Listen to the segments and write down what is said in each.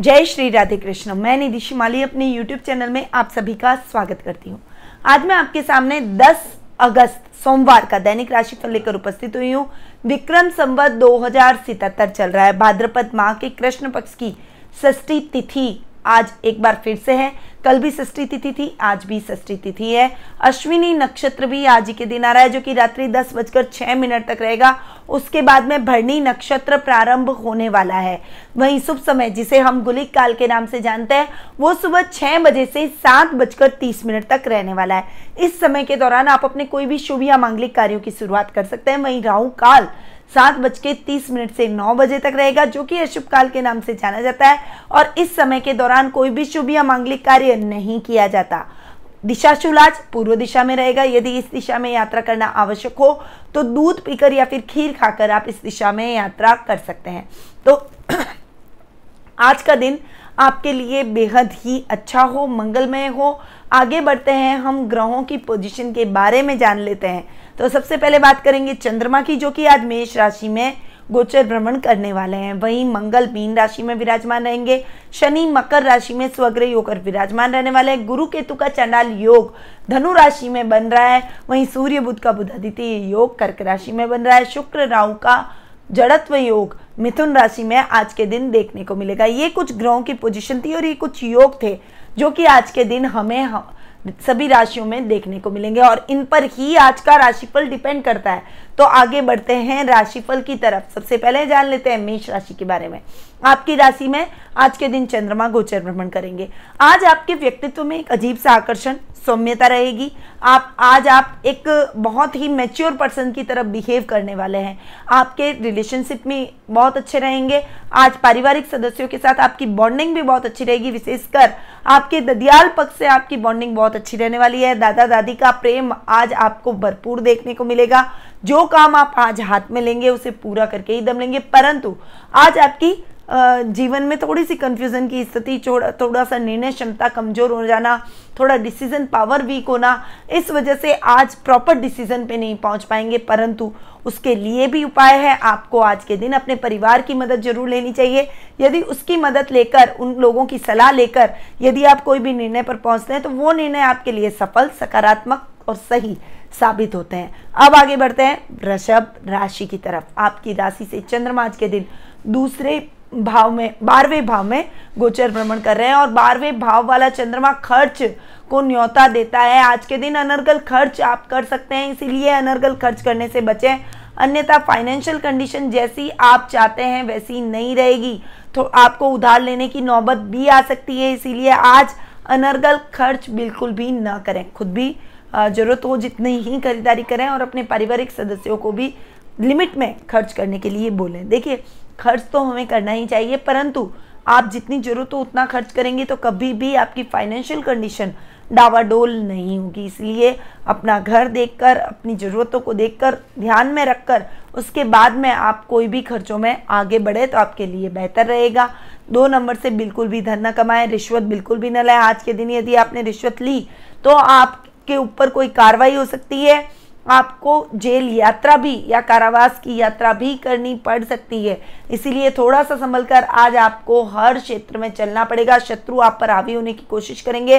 जय श्री राधे कृष्ण मैं निधि शिमाली, अपने यूट्यूब चैनल में आप सभी का स्वागत करती हूँ। आज मैं आपके सामने 10 अगस्त, सोमवार का दैनिक राशि राशिफल लेकर उपस्थित हुई हूँ। विक्रम संवत दो चल रहा है। भाद्रपद माह के कृष्ण पक्ष की षष्ठी तिथि आज एक बार फिर से है। कल भी षष्ठी तिथि थी, आज भी षष्ठी तिथि है। अश्विनी नक्षत्र भी आज के दिन आ रहा है, जो कि रात्रि दस बजकर छह मिनट तक रहेगा। उसके बाद में भरणी नक्षत्र प्रारंभ होने वाला है। वही शुभ समय, जिसे हम गुलिक काल के नाम से जानते हैं, वो सुबह छह बजे से सात बजकर तीस मिनट तक रहने वाला है। इस समय के दौरान आप अपने कोई भी शुभ या मांगलिक कार्यों की शुरुआत कर सकते हैं। वही राहु काल सात बज के तीस मिनट से नौ बजे तक रहेगा, जो कि अशुभ काल के नाम से जाना जाता है और इस समय के दौरान कोई भी शुभ या मांगलिक कार्य नहीं किया जाता। दिशा शुलाज पूर्व दिशा में रहेगा, यदि इस दिशा में यात्रा करना आवश्यक हो तो दूध पीकर या फिर खीर खाकर आप इस दिशा में यात्रा कर सकते हैं। तो आज का दिन आपके लिए बेहद ही अच्छा हो, मंगलमय हो। आगे बढ़ते हैं, हम ग्रहों की पोजीशन के बारे में जान लेते हैं। तो सबसे पहले बात करेंगे चंद्रमा की, जो कि आज मेष राशि में गोचर भ्रमण करने वाले हैं। वहीं मंगल मीन राशि में विराजमान रहेंगे, शनि मकर राशि में स्वग्रह होकर विराजमान रहने वाले हैं। गुरु केतु का चंडाल योग धनु राशि में बन रहा है। वहीं सूर्य बुद्ध का बुधादित्य योग कर्क राशि में बन रहा है। शुक्र, राहु का जड़त्व योग मिथुन राशि में आज के दिन देखने को मिलेगा। ये कुछ ग्रहों की पोजीशन थी और ये कुछ योग थे, जो कि आज के दिन हमें सभी राशियों में देखने को मिलेंगे और इन पर ही आज का राशिफल डिपेंड करता है। तो आगे बढ़ते हैं राशिफल की तरफ़। सबसे पहले जान लेते हैं मेष राशि के बारे में। आपकी राशि में आज के दिन चंद्रमा गोचर भ्रमण करेंगे। आज आपके व्यक्तित्व में एक अजीब सा आकर्षण, सौम्यता रहेगी। आप, आज आप एक बहुत ही मेच्योर पर्सन की तरफ़ बिहेव करने वाले हैं। आपके रिलेशनशिप में बहुत अच्छे रहेंगे। आज पारिवारिक सदस्यों के साथ आपकी बॉन्डिंग भी बहुत अच्छी रहेगी। विशेषकर आपके ददियाल पक्ष से आपकी बॉन्डिंग बहुत अच्छी रहने वाली है। दादा दादी का प्रेम आज आपको भरपूर देखने को मिलेगा। काम आप आज हाथ में लेंगे, उसे पूरा करके ही दम लेंगे। परंतु आज आपकी जीवन में थोड़ी सी कंफ्यूजन की स्थिति थोड़ा सा निर्णय क्षमता कमज़ोर हो जाना, थोड़ा डिसीज़न पावर वीक होना, इस वजह से आज प्रॉपर डिसीज़न पे नहीं पहुँच पाएँगे। परंतु उसके लिए भी उपाय है। आपको आज के दिन अपने परिवार की मदद ज़रूर लेनी चाहिए। यदि उसकी मदद लेकर, उन लोगों की सलाह लेकर, यदि आप कोई भी निर्णय पर पहुँचते हैं तो वो निर्णय आपके लिए सफल, सकारात्मक और सही साबित होते हैं। अब आगे बढ़ते हैं वृषभ राशि की तरफ़। आपकी राशि से चंद्रमा आज के दिन दूसरे भाव में, बारहवें भाव में गोचर भ्रमण कर रहे हैं और बारहवें भाव वाला चंद्रमा खर्च को न्योता देता है। आज के दिन अनर्गल खर्च आप कर सकते हैं, इसीलिए अनर्गल खर्च करने से बचें। अन्यथा फाइनेंशियल कंडीशन जैसी आप चाहते हैं, वैसी नहीं रहेगी। तो आपको उधार लेने की नौबत भी आ सकती है, इसीलिए आज अनर्गल खर्च बिल्कुल भी ना करें। खुद भी ज़रूरत हो जितनी ही खरीदारी करें और अपने पारिवारिक सदस्यों को भी लिमिट में खर्च करने के लिए बोलें। देखिए, खर्च तो हमें करना ही चाहिए, परंतु आप जितनी ज़रूरत हो उतना खर्च करेंगे तो कभी भी आपकी फाइनेंशियल कंडीशन डावाडोल नहीं होगी। इसलिए अपना घर देखकर, अपनी ज़रूरतों को देखकर, ध्यान में रखकर, उसके बाद में आप कोई भी खर्चों में आगे बढ़े तो आपके लिए बेहतर रहेगा। दो नंबर से बिल्कुल भी धन न कमाएँ, रिश्वत बिल्कुल भी न लाए। आज के दिन यदि आपने रिश्वत ली तो आपके ऊपर कोई कार्रवाई हो सकती है। आपको जेल यात्रा भी या कारावास की यात्रा भी करनी पड़ सकती है। इसीलिए थोड़ा सा संभल कर आज आपको हर क्षेत्र में चलना पड़ेगा। शत्रु आप पर हावी होने की कोशिश करेंगे।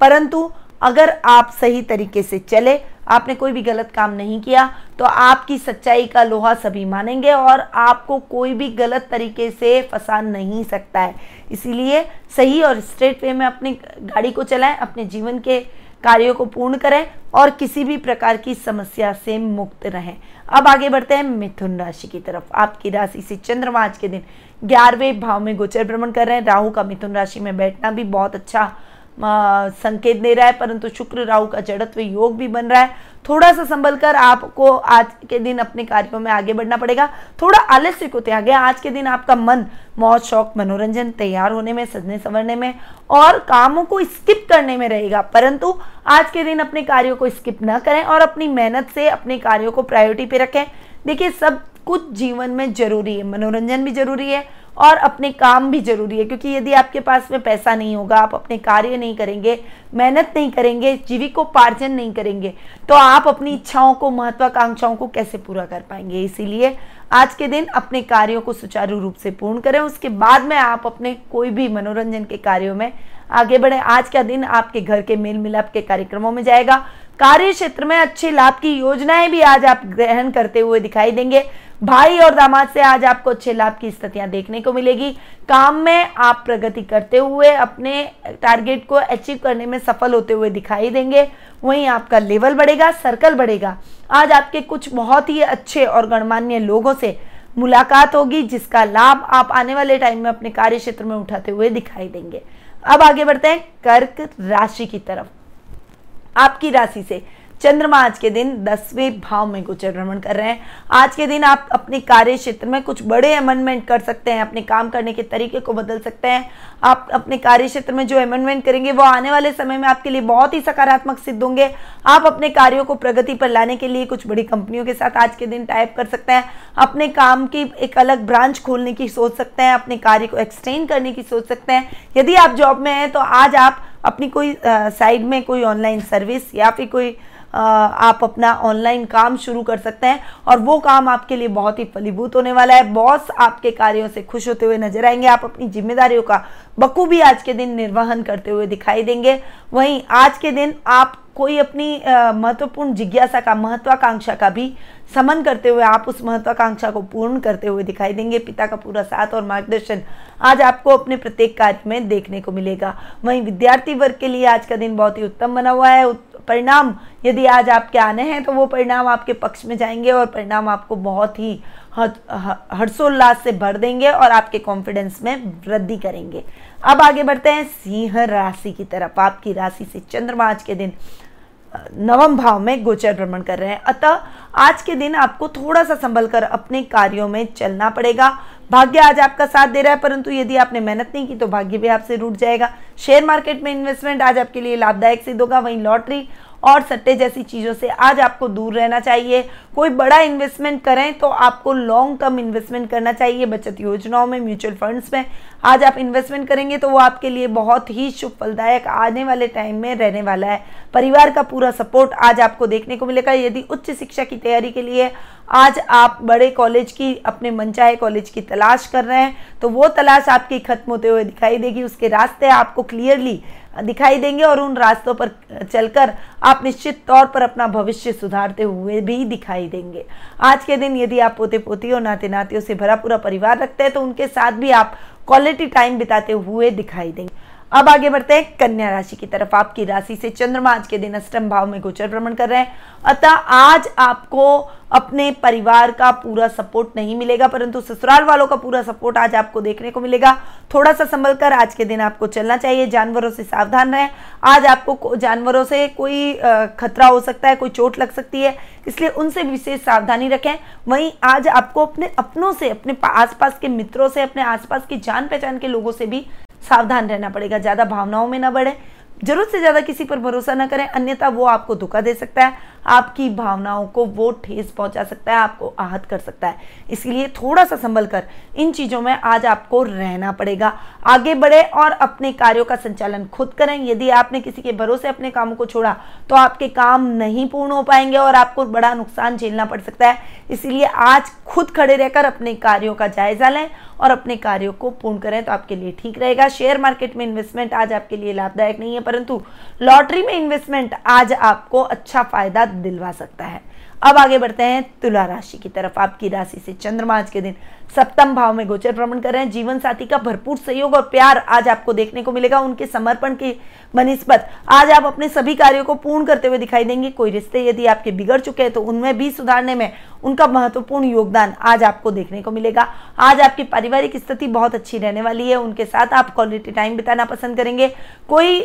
परंतु अगर आप सही तरीके से चले, आपने कोई भी गलत काम नहीं किया तो आपकी सच्चाई का लोहा सभी मानेंगे और आपको कोई भी गलत तरीके से फंसा नहीं सकता है। इसीलिए सही और स्ट्रेट वे में अपनी गाड़ी को चलाएँ, अपने जीवन के कार्यों को पूर्ण करें और किसी भी प्रकार की समस्या से मुक्त रहें। अब आगे बढ़ते हैं मिथुन राशि की तरफ़। आपकी राशि से चंद्रमा आज के दिन ग्यारहवें भाव में गोचर भ्रमण कर रहे हैं। राहु का मिथुन राशि में बैठना भी बहुत अच्छा संकेत दे रहा है, परंतु शुक्र राहु का जड़त्व योग भी बन रहा है। थोड़ा सा संभल कर आपको आज के दिन अपने कार्यों में आगे बढ़ना पड़ेगा। थोड़ा आलस्य को त्यागे। आज के दिन आपका मन, मौज, शौक, मनोरंजन तैयार होने में, सजने संवरने में और कामों को स्किप करने में रहेगा। परंतु आज के दिन अपने कार्यों को स्किप न करें और अपनी मेहनत से अपने कार्यों को प्रायोरिटी पे रखें। देखिए, सब कुछ जीवन में ज़रूरी है। मनोरंजन भी ज़रूरी है। और अपने काम भी ज़रूरी है, क्योंकि यदि आपके पास में पैसा नहीं होगा, आप अपने कार्य नहीं करेंगे, मेहनत नहीं करेंगे, जीविकोपार्जन नहीं करेंगे तो आप अपनी इच्छाओं को, महत्वाकांक्षाओं को कैसे पूरा कर पाएँगे? इसीलिए आज के दिन अपने कार्यों को सुचारू रूप से पूर्ण करें, उसके बाद में आप अपने कोई भी मनोरंजन के कार्यों में आगे बढ़े। आज का दिन आपके घर के मेल मिलाप के कार्यक्रमों में जाएगा कार्य क्षेत्र में अच्छे लाभ की योजनाएँ भी आज आप ग्रहण करते हुए दिखाई देंगे। भाई और दामाद से आज आपको अच्छे लाभ की स्थितियाँ देखने को मिलेगी। काम में आप प्रगति करते हुए अपने टारगेट को अचीव करने में सफल होते हुए दिखाई देंगे। वहीं आपका लेवल बढ़ेगा सर्कल बढ़ेगा। आज आपके कुछ बहुत ही अच्छे और गणमान्य लोगों से मुलाकात होगी, जिसका लाभ आप आने वाले टाइम में अपने कार्य क्षेत्र में उठाते हुए दिखाई देंगे। अब आगे बढ़ते हैं कर्क राशि की तरफ़। आपकी राशि से। चंद्रमा आज के दिन दसवें भाव में गोचर भ्रमण कर रहे हैं। आज के दिन आप अपने कार्य क्षेत्र में कुछ बड़े अमेंडमेंट कर सकते हैं, अपने काम करने के तरीके को बदल सकते हैं। आप अपने कार्य क्षेत्र में जो अमेंडमेंट करेंगे, वो आने वाले समय में आपके लिए बहुत ही सकारात्मक सिद्ध होंगे। आप अपने कार्यों को प्रगति पर लाने के लिए कुछ बड़ी कंपनियों के साथ आज के दिन टाइप कर सकते हैं। अपने काम की एक अलग ब्रांच खोलने की सोच सकते हैं, अपने कार्य को एक्सटेंड करने की सोच सकते हैं। यदि आप जॉब में हैं तो आज आप अपनी कोई साइड में कोई ऑनलाइन सर्विस या फिर कोई आप अपना ऑनलाइन काम शुरू कर सकते हैं और वो काम आपके लिए बहुत ही फलीभूत होने वाला है। बॉस आपके कार्यों से खुश होते हुए नज़र आएँगे। आप अपनी जिम्मेदारियों का बखूबी आज के दिन निर्वहन करते हुए दिखाई देंगे। वहीं आज के दिन आप कोई अपनी महत्वपूर्ण जिज्ञासा का, महत्वाकांक्षा का भी समन करते हुए आप उस महत्वाकांक्षा को पूर्ण करते हुए दिखाई देंगे। पिता का पूरा साथ और मार्गदर्शन आज आपको अपने प्रत्येक कार्य में देखने को मिलेगा। वहीं विद्यार्थी वर्ग के लिए आज का दिन बहुत ही उत्तम बना हुआ है। परिणाम यदि आज आपके आने हैं तो वो परिणाम आपके पक्ष में जाएँगे और परिणाम आपको बहुत ही हर्षोल्लास से भर देंगे और आपके कॉन्फिडेंस में वृद्धि करेंगे। अब आगे बढ़ते हैं। सिंह राशि की तरफ़। आपकी राशि से चंद्रमा आज के दिन नवम भाव में गोचर भ्रमण कर रहे हैं। अतः आज के दिन आपको थोड़ा सा संभल कर अपने कार्यों में चलना पड़ेगा। भाग्य आज आपका साथ दे रहा है, परंतु यदि आपने मेहनत नहीं की तो भाग्य भी आपसे रूट जाएगा। शेयर मार्केट में इन्वेस्टमेंट आज आपके लिए लाभदायक सिद्ध होगा। वहीं लॉटरी और सट्टे जैसी चीज़ों से आज आपको दूर रहना चाहिए। कोई बड़ा इन्वेस्टमेंट करें तो आपको लॉन्ग टर्म इन्वेस्टमेंट करना चाहिए बचत योजनाओं में म्यूचुअल फंड्स में। आज आप इन्वेस्टमेंट करेंगे तो वो आपके लिए बहुत ही शुभ फलदायक आने वाले टाइम में रहने वाला है। परिवार का पूरा सपोर्ट आज आपको देखने को मिलेगा। यदि उच्च शिक्षा की तैयारी के लिए आज आप बड़े कॉलेज की, अपने मनचाहे कॉलेज की तलाश कर रहे हैं तो वो तलाश आपकी खत्म होते हुए दिखाई देगी। उसके रास्ते आपको क्लियरली दिखाई देंगे और उन रास्तों पर चलकर आप निश्चित तौर पर अपना भविष्य सुधारते हुए भी दिखाई देंगे। आज के दिन यदि आप पोते पोतियों नाते नातियों से भरा पूरा परिवार रखते हैं तो उनके साथ भी आप क्वालिटी टाइम बिताते हुए दिखाई देंगे। अब आगे बढ़ते हैं। कन्या राशि की तरफ़ आपकी राशि से चंद्रमा आज के दिन अष्टम भाव में गोचर भ्रमण कर रहे हैं। अतः आज आपको अपने परिवार का पूरा सपोर्ट नहीं मिलेगा, परंतु ससुराल वालों का पूरा सपोर्ट आज आपको देखने को मिलेगा। थोड़ा सा संभल कर आज के दिन आपको चलना चाहिए, जानवरों से सावधान रहें। आज आपको जानवरों से कोई खतरा हो सकता है, कोई चोट लग सकती है, इसलिए उनसे विशेष सावधानी रखें। वहीं आज आपको अपने अपनों से, अपने आसपास के मित्रों से, अपने आसपास की जान पहचान के लोगों से भी सावधान रहना पड़ेगा, ज़्यादा भावनाओं में ना बढ़े। ज़रूरत से ज़्यादा किसी पर भरोसा ना करें, अन्यथा वो आपको धोखा दे सकता है। आपकी भावनाओं को वो ठेस पहुँचा सकता है, आपको आहत कर सकता है। इसलिए थोड़ा सा संभल कर इन चीज़ों में आज आपको रहना पड़ेगा। आगे बढ़े और अपने कार्यों का संचालन खुद करें। यदि आपने किसी के भरोसे अपने कामों को छोड़ा तो आपके काम नहीं पूर्ण हो पाएँगे और आपको बड़ा नुकसान झेलना पड़ सकता है। इसीलिए आज खुद खड़े रहकर अपने कार्यों का जायजा लें और अपने कार्यों को पूर्ण करें तो आपके लिए ठीक रहेगा। शेयर मार्केट में इन्वेस्टमेंट आज आपके लिए लाभदायक नहीं है, परंतु लॉटरी में इन्वेस्टमेंट आज आपको अच्छा फ़ायदा दिलवा सकता है। अब आगे बढ़ते हैं तुला राशि की तरफ़। आपकी राशि से चंद्रमा आज के दिन सप्तम भाव में गोचर भ्रमण कर रहे हैं। जीवन साथी का भरपूर सहयोग और प्यार आज आपको देखने को मिलेगा, उनके समर्पण की बनिस्पत आज आप अपने सभी कार्यों को पूर्ण करते हुए दिखाई देंगे। कोई रिश्ते यदि आपके बिगड़ चुके हैं तो उनमें भी सुधारने में उनका महत्वपूर्ण योगदान आज आपको देखने को मिलेगा। आज आपकी पारिवारिक स्थिति बहुत अच्छी रहने वाली है, उनके साथ आप क्वालिटी टाइम बिताना पसंद करेंगे। कोई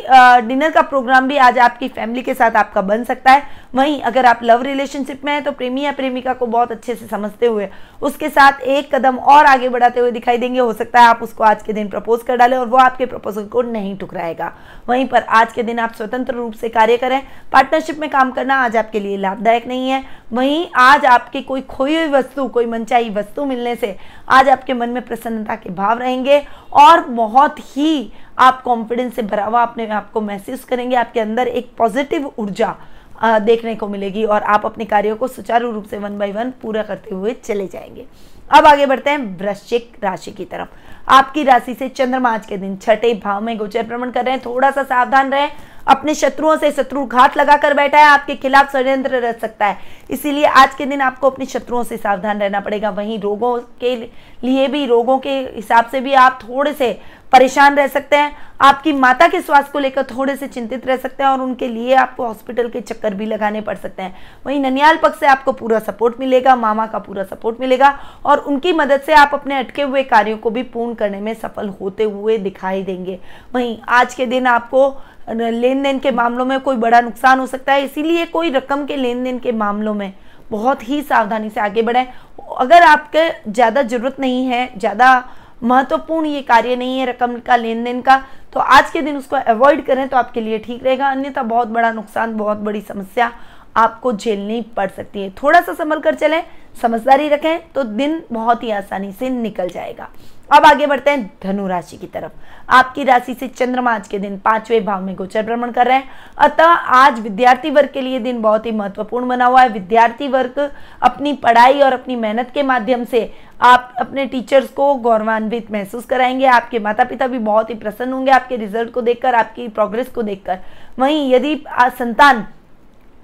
डिनर का प्रोग्राम भी आज आपकी फैमिली के साथ आपका बन सकता है। वहीं अगर आप लव रिलेशनशिप में हैं तो प्रेमी या प्रेमिका को बहुत अच्छे से समझते हुए उसके साथ एक कदम और आगे बढ़ाते हुए दिखाई देंगे। हो सकता है आप उसको आज के दिन प्रपोज कर डालें और वो आपके प्रपोजल को नहीं ठुकराएगा। वहीं पर आज के दिन आप स्वतंत्र रूप से कार्य करें। पार्टनरशिप में काम करना आज आपके लिए लाभदायक नहीं है। वहीं आज आपकी कोई खोई हुई वस्तु, कोई मनचाही वस्तु मिलने से आज आपके मन में प्रसन्नता के भाव रहेंगे और बहुत ही आप कॉन्फिडेंस से भरा हुआ अपने आप को महसूस करेंगे। आपके अंदर एक पॉजिटिव ऊर्जा देखने को मिलेगी और आप अपने कार्यों को सुचारू रूप से वन बाय वन पूरा करते हुए चले जाएँगे। अब आगे बढ़ते हैं वृश्चिक राशि की तरफ़। आपकी राशि से चंद्रमा आज के दिन छठे भाव में गोचर भ्रमण कर रहे हैं, थोड़ा सा सावधान रहे। अपने शत्रुओं से शत्रु घात लगाकर बैठा है आपके खिलाफ षड्यंत्र रह सकता है। इसीलिए आज के दिन आपको अपने शत्रुओं से सावधान रहना पड़ेगा। वहीं रोगों के लिए भी, रोगों के हिसाब से भी आप थोड़े से परेशान रह सकते हैं, आपकी माता के स्वास्थ्य को लेकर थोड़े से चिंतित रह सकते हैं और उनके लिए आपको हॉस्पिटल के चक्कर भी लगाने पड़ सकते हैं। वहीं ननियाल पक्ष से आपको पूरा सपोर्ट मिलेगा, मामा का पूरा सपोर्ट मिलेगा और उनकी मदद से आप अपने अटके हुए कार्यों को भी पूर्ण करने में सफल होते हुए दिखाई देंगे। वहीं आज के दिन आपको लेन देन के मामलों में कोई बड़ा नुकसान हो सकता है, इसीलिए कोई रकम के लेन देन के मामलों में बहुत ही सावधानी से आगे बढ़ें। अगर आपके ज़्यादा ज़रूरत नहीं है, ज़्यादा महत्वपूर्ण ये कार्य नहीं है रकम का लेन देन का तो आज के दिन उसको अवॉइड करें तो आपके लिए ठीक रहेगा। अन्यथा बहुत बड़ा नुकसान, बहुत बड़ी समस्या आपको झेलनी पड़ सकती है। थोड़ा सा संभल कर चलें, समझदारी रखें तो दिन बहुत ही आसानी से निकल जाएगा। अब आगे बढ़ते हैं धनु राशि की तरफ़। आपकी राशि से चंद्रमा आज के दिन पाँचवें भाव में गोचर भ्रमण कर रहे हैं। अतः आज विद्यार्थी वर्ग के लिए दिन बहुत ही महत्वपूर्ण बना हुआ है। विद्यार्थी वर्ग अपनी पढ़ाई और अपनी मेहनत के माध्यम से आप अपने टीचर्स को गौरवान्वित महसूस कराएँगे। आपके माता पिता भी बहुत ही प्रसन्न होंगे आपके रिज़ल्ट को देखकर, आपकी प्रोग्रेस को देखकर। वहीं यदि संतान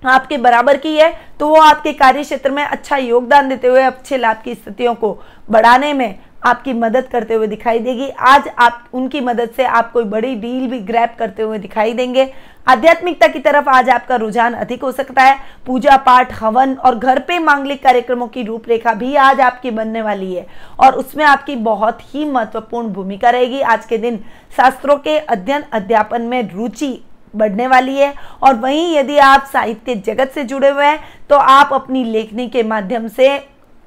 आपके बराबर की है तो वो आपके कार्य क्षेत्र में अच्छा योगदान देते हुए, अच्छे लाभ की स्थितियों को बढ़ाने में आपकी मदद करते हुए दिखाई देगी। आज आप, उनकी मदद से आप कोई बड़ी डील भी ग्रैप करते हुए दिखाई देंगे। आध्यात्मिकता की तरफ़ आज आपका रुझान अधिक हो सकता है। पूजा पाठ, हवन और घर पे मांगलिक कार्यक्रमों की रूपरेखा भी आज आपकी बनने वाली है। और उसमें आपकी बहुत ही महत्वपूर्ण भूमिका रहेगी। आज के दिन शास्त्रों के अध्ययन, अध्यापन में रुचि बढ़ने वाली है। और वहीं यदि आप साहित्य जगत से जुड़े हुए हैं तो आप अपनी लेखनी के माध्यम से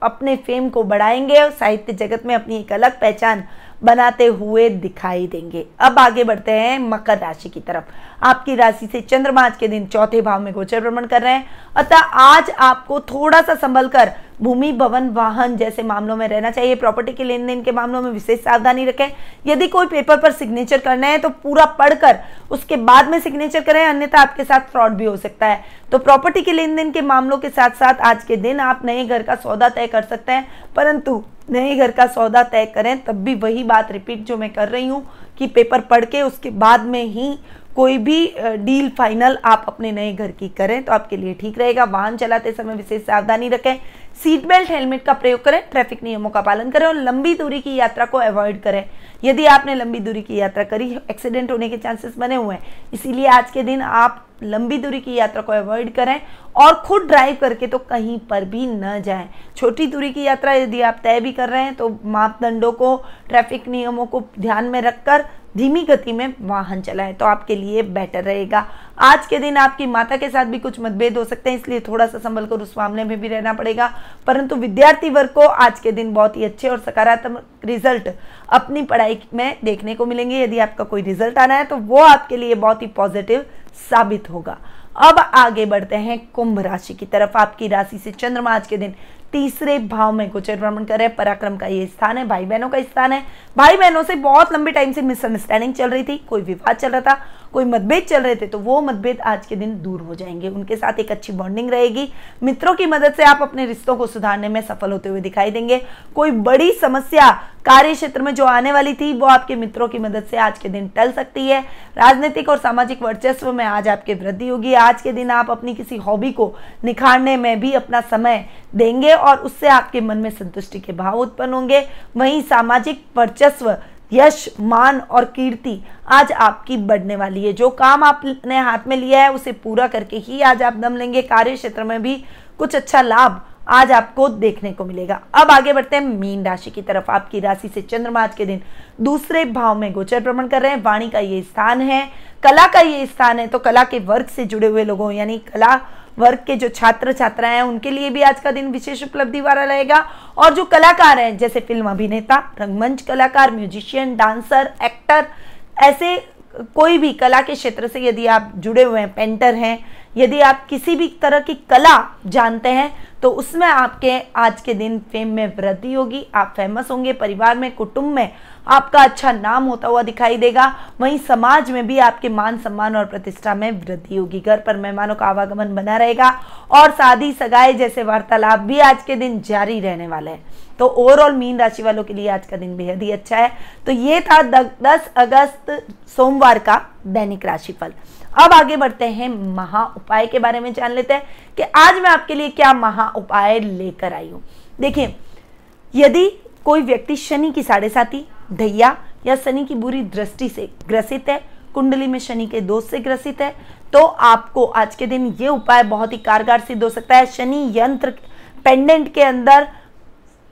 अपने फेम को बढ़ाएँगे और साहित्य जगत में अपनी एक अलग पहचान बनाते हुए दिखाई देंगे। अब आगे बढ़ते हैं मकर राशि की तरफ़। आपकी राशि से चंद्रमा आज के दिन चौथे भाव में गोचर भ्रमण कर रहे हैं। अतः आज आपको थोड़ा सा संभल कर भूमि, भवन, वाहन जैसे मामलों में रहना चाहिए। प्रॉपर्टी के लेन देन के मामलों में विशेष सावधानी रखें। यदि कोई पेपर पर सिग्नेचर करना है तो पूरा पढ़कर उसके बाद में सिग्नेचर करें, अन्यथा आपके साथ फ्रॉड भी हो सकता है। तो प्रॉपर्टी के लेन देन के मामलों के साथ साथ आज के दिन आप नए घर का सौदा तय कर सकते हैं। परंतु नए घर का सौदा तय करें, तब भी वही बात रिपीट जो मैं कर रही हूँ कि पेपर पढ़ के उसके बाद में ही कोई भी डील फाइनल आप अपने नए घर की करें तो आपके लिए ठीक रहेगा। वाहन चलाते समय विशेष सावधानी रखें। सीट बेल्ट, हेलमेट का प्रयोग करें, ट्रैफ़िक नियमों का पालन करें और लंबी दूरी की यात्रा को अवॉइड करें। यदि आपने लंबी दूरी की यात्रा करी, एक्सीडेंट होने के चांसेस बने हुए हैं। इसीलिए आज के दिन आप लंबी दूरी की यात्रा को अवॉइड करें और खुद ड्राइव करके तो कहीं पर भी न जाएँ। छोटी दूरी की यात्रा यदि आप तय भी कर रहे हैं तो मापदंडों को, ट्रैफ़िक नियमों को ध्यान में रखकर धीमी गति में वाहन चलाएँ तो आपके लिए बेटर रहेगा। आज के दिन आपकी माता के साथ भी कुछ मतभेद हो सकते हैं, इसलिए थोड़ा सा संभल कर उस मामले में भी रहना पड़ेगा। परंतु विद्यार्थी वर्ग को आज के दिन बहुत ही अच्छे और सकारात्मक रिज़ल्ट अपनी पढ़ाई में देखने को मिलेंगे। यदि आपका कोई रिज़ल्ट आना है तो वो आपके लिए बहुत ही पॉजिटिव साबित होगा। अब आगे बढ़ते हैं कुंभ राशि की तरफ़। आपकी राशि से चंद्रमा आज के दिन तीसरे भाव में गोचर भ्रमण कर रहे हैं। पराक्रम का ये स्थान है भाई बहनों का स्थान है। भाई बहनों से बहुत लंबे टाइम से मिसअंडरस्टैंडिंग चल रही थी, कोई विवाद चल रहा था। कोई मतभेद चल रहे थे तो वो मतभेद आज के दिन दूर हो जाएँगे। उनके साथ एक अच्छी बॉन्डिंग रहेगी। मित्रों की मदद से आप अपने रिश्तों को सुधारने में सफल होते हुए दिखाई देंगे। कोई बड़ी समस्या कार्य क्षेत्र में जो आने वाली थी, वो आपके मित्रों की मदद से आज के दिन टल सकती है। राजनीतिक और सामाजिक वर्चस्व में आज आपकी वृद्धि होगी। आज के दिन आप अपनी किसी हॉबी को निखारने में भी अपना समय देंगे और उससे आपके मन में संतुष्टि के भाव उत्पन्न होंगे। वहीं सामाजिक वर्चस्व यश, मान और कीर्ति आज आपकी बढ़ने वाली है। जो काम आपने हाथ में लिया है, उसे पूरा करके ही आज आप दम लेंगे। कार्य क्षेत्र में भी कुछ अच्छा लाभ आज आपको देखने को मिलेगा। अब आगे बढ़ते हैं। मीन राशि की तरफ़। आपकी राशि से चंद्रमा आज के दिन दूसरे भाव में गोचर भ्रमण कर रहे हैं। वाणी का ये स्थान है, कला का ये स्थान है। तो कला के वर्ग से जुड़े हुए लोगों, यानी कला वर्ग के जो छात्र छात्राएँ हैं, उनके लिए भी आज का दिन विशेष उपलब्धि वाला रहेगा। और जो कलाकार हैं, जैसे फ़िल्म अभिनेता, रंगमंच कलाकार, म्यूजिशियन, डांसर, एक्टर, ऐसे कोई भी कला के क्षेत्र से यदि आप जुड़े हुए हैं, पेंटर हैं, यदि आप किसी भी तरह की कला जानते हैं तो उसमें आपके आज के दिन फेम में वृद्धि होगी। आप फ़ेमस होंगे, परिवार में, कुटुंब में आपका अच्छा नाम होता हुआ दिखाई देगा। वहीं समाज में भी आपके मान सम्मान और प्रतिष्ठा में वृद्धि होगी। घर पर मेहमानों का आवागमन बना रहेगा और शादी सगाई जैसे वार्तालाप भी आज के दिन जारी रहने वाले हैं। तो ओवरऑल मीन राशि वालों के लिए आज का दिन बेहद ही अच्छा है। तो ये था दस अगस्त सोमवार का दैनिक राशिफल। अब आगे बढ़ते हैं महा उपाय के बारे में जान लेते हैं कि आज मैं आपके लिए क्या महा उपाय लेकर आई हूँ। देखिए, यदि कोई व्यक्ति शनि की साढ़े साथी दैया या शनि की बुरी दृष्टि से ग्रसित है, कुंडली में शनि के दोष से ग्रसित है तो आपको आज के दिन ये उपाय बहुत ही कारगर सिद्ध हो सकता है। शनि यंत्र पेंडेंट के अंदर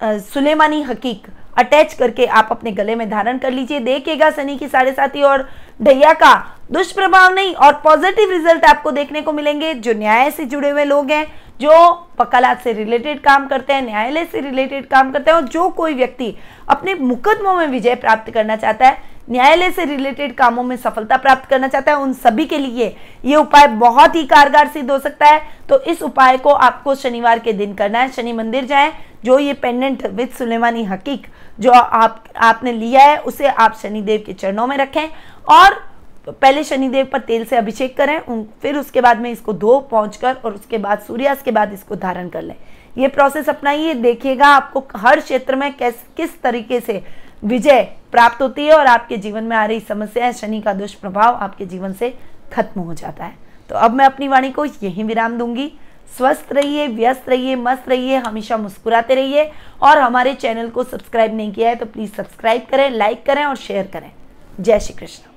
सुलेमानी हकीक अटैच करके आप अपने गले में धारण कर लीजिए। देखिएगा शनि की साढ़े साथी और ढैया का दुष्प्रभाव नहीं और पॉजिटिव रिज़ल्ट आपको देखने को मिलेंगे। जो न्याय से जुड़े हुए लोग हैं जो वकालत से रिलेटेड काम करते हैं, न्यायालय से रिलेटेड काम करते हैं और जो कोई व्यक्ति अपने मुकदमों में विजय प्राप्त करना चाहता है, न्यायालय से रिलेटेड कामों में सफलता प्राप्त करना चाहता है, उन सभी के लिए ये उपाय बहुत ही कारगर सिद्ध हो सकता है। तो इस उपाय को आपको शनिवार के दिन करना है। शनि मंदिर जाएँ, जो ये पेंडेंट विद सुलेमानी हकीक जो आप, आपने लिया है, उसे आप शनिदेव के चरणों में रखें और पहले शनिदेव पर तेल से अभिषेक करें, उन, फिर उसके बाद में इसको धो, पहुँच कर, और उसके बाद सूर्यास्त के बाद इसको धारण कर लें। ये प्रोसेस अपनाइए, देखिएगा आपको हर क्षेत्र में कैस, किस तरीके से विजय प्राप्त होती है और आपके जीवन में आ रही समस्याएँ शनि का दुष्प्रभाव आपके जीवन से खत्म हो जाता है। तो अब मैं अपनी वाणी को यही विराम दूँगी। स्वस्थ रहिए, व्यस्त रहिए, मस्त रहिए, हमेशा मुस्कुराते रहिए और हमारे चैनल को सब्सक्राइब नहीं किया है तो प्लीज़ सब्सक्राइब करें, लाइक करें और शेयर करें। जय श्री कृष्ण।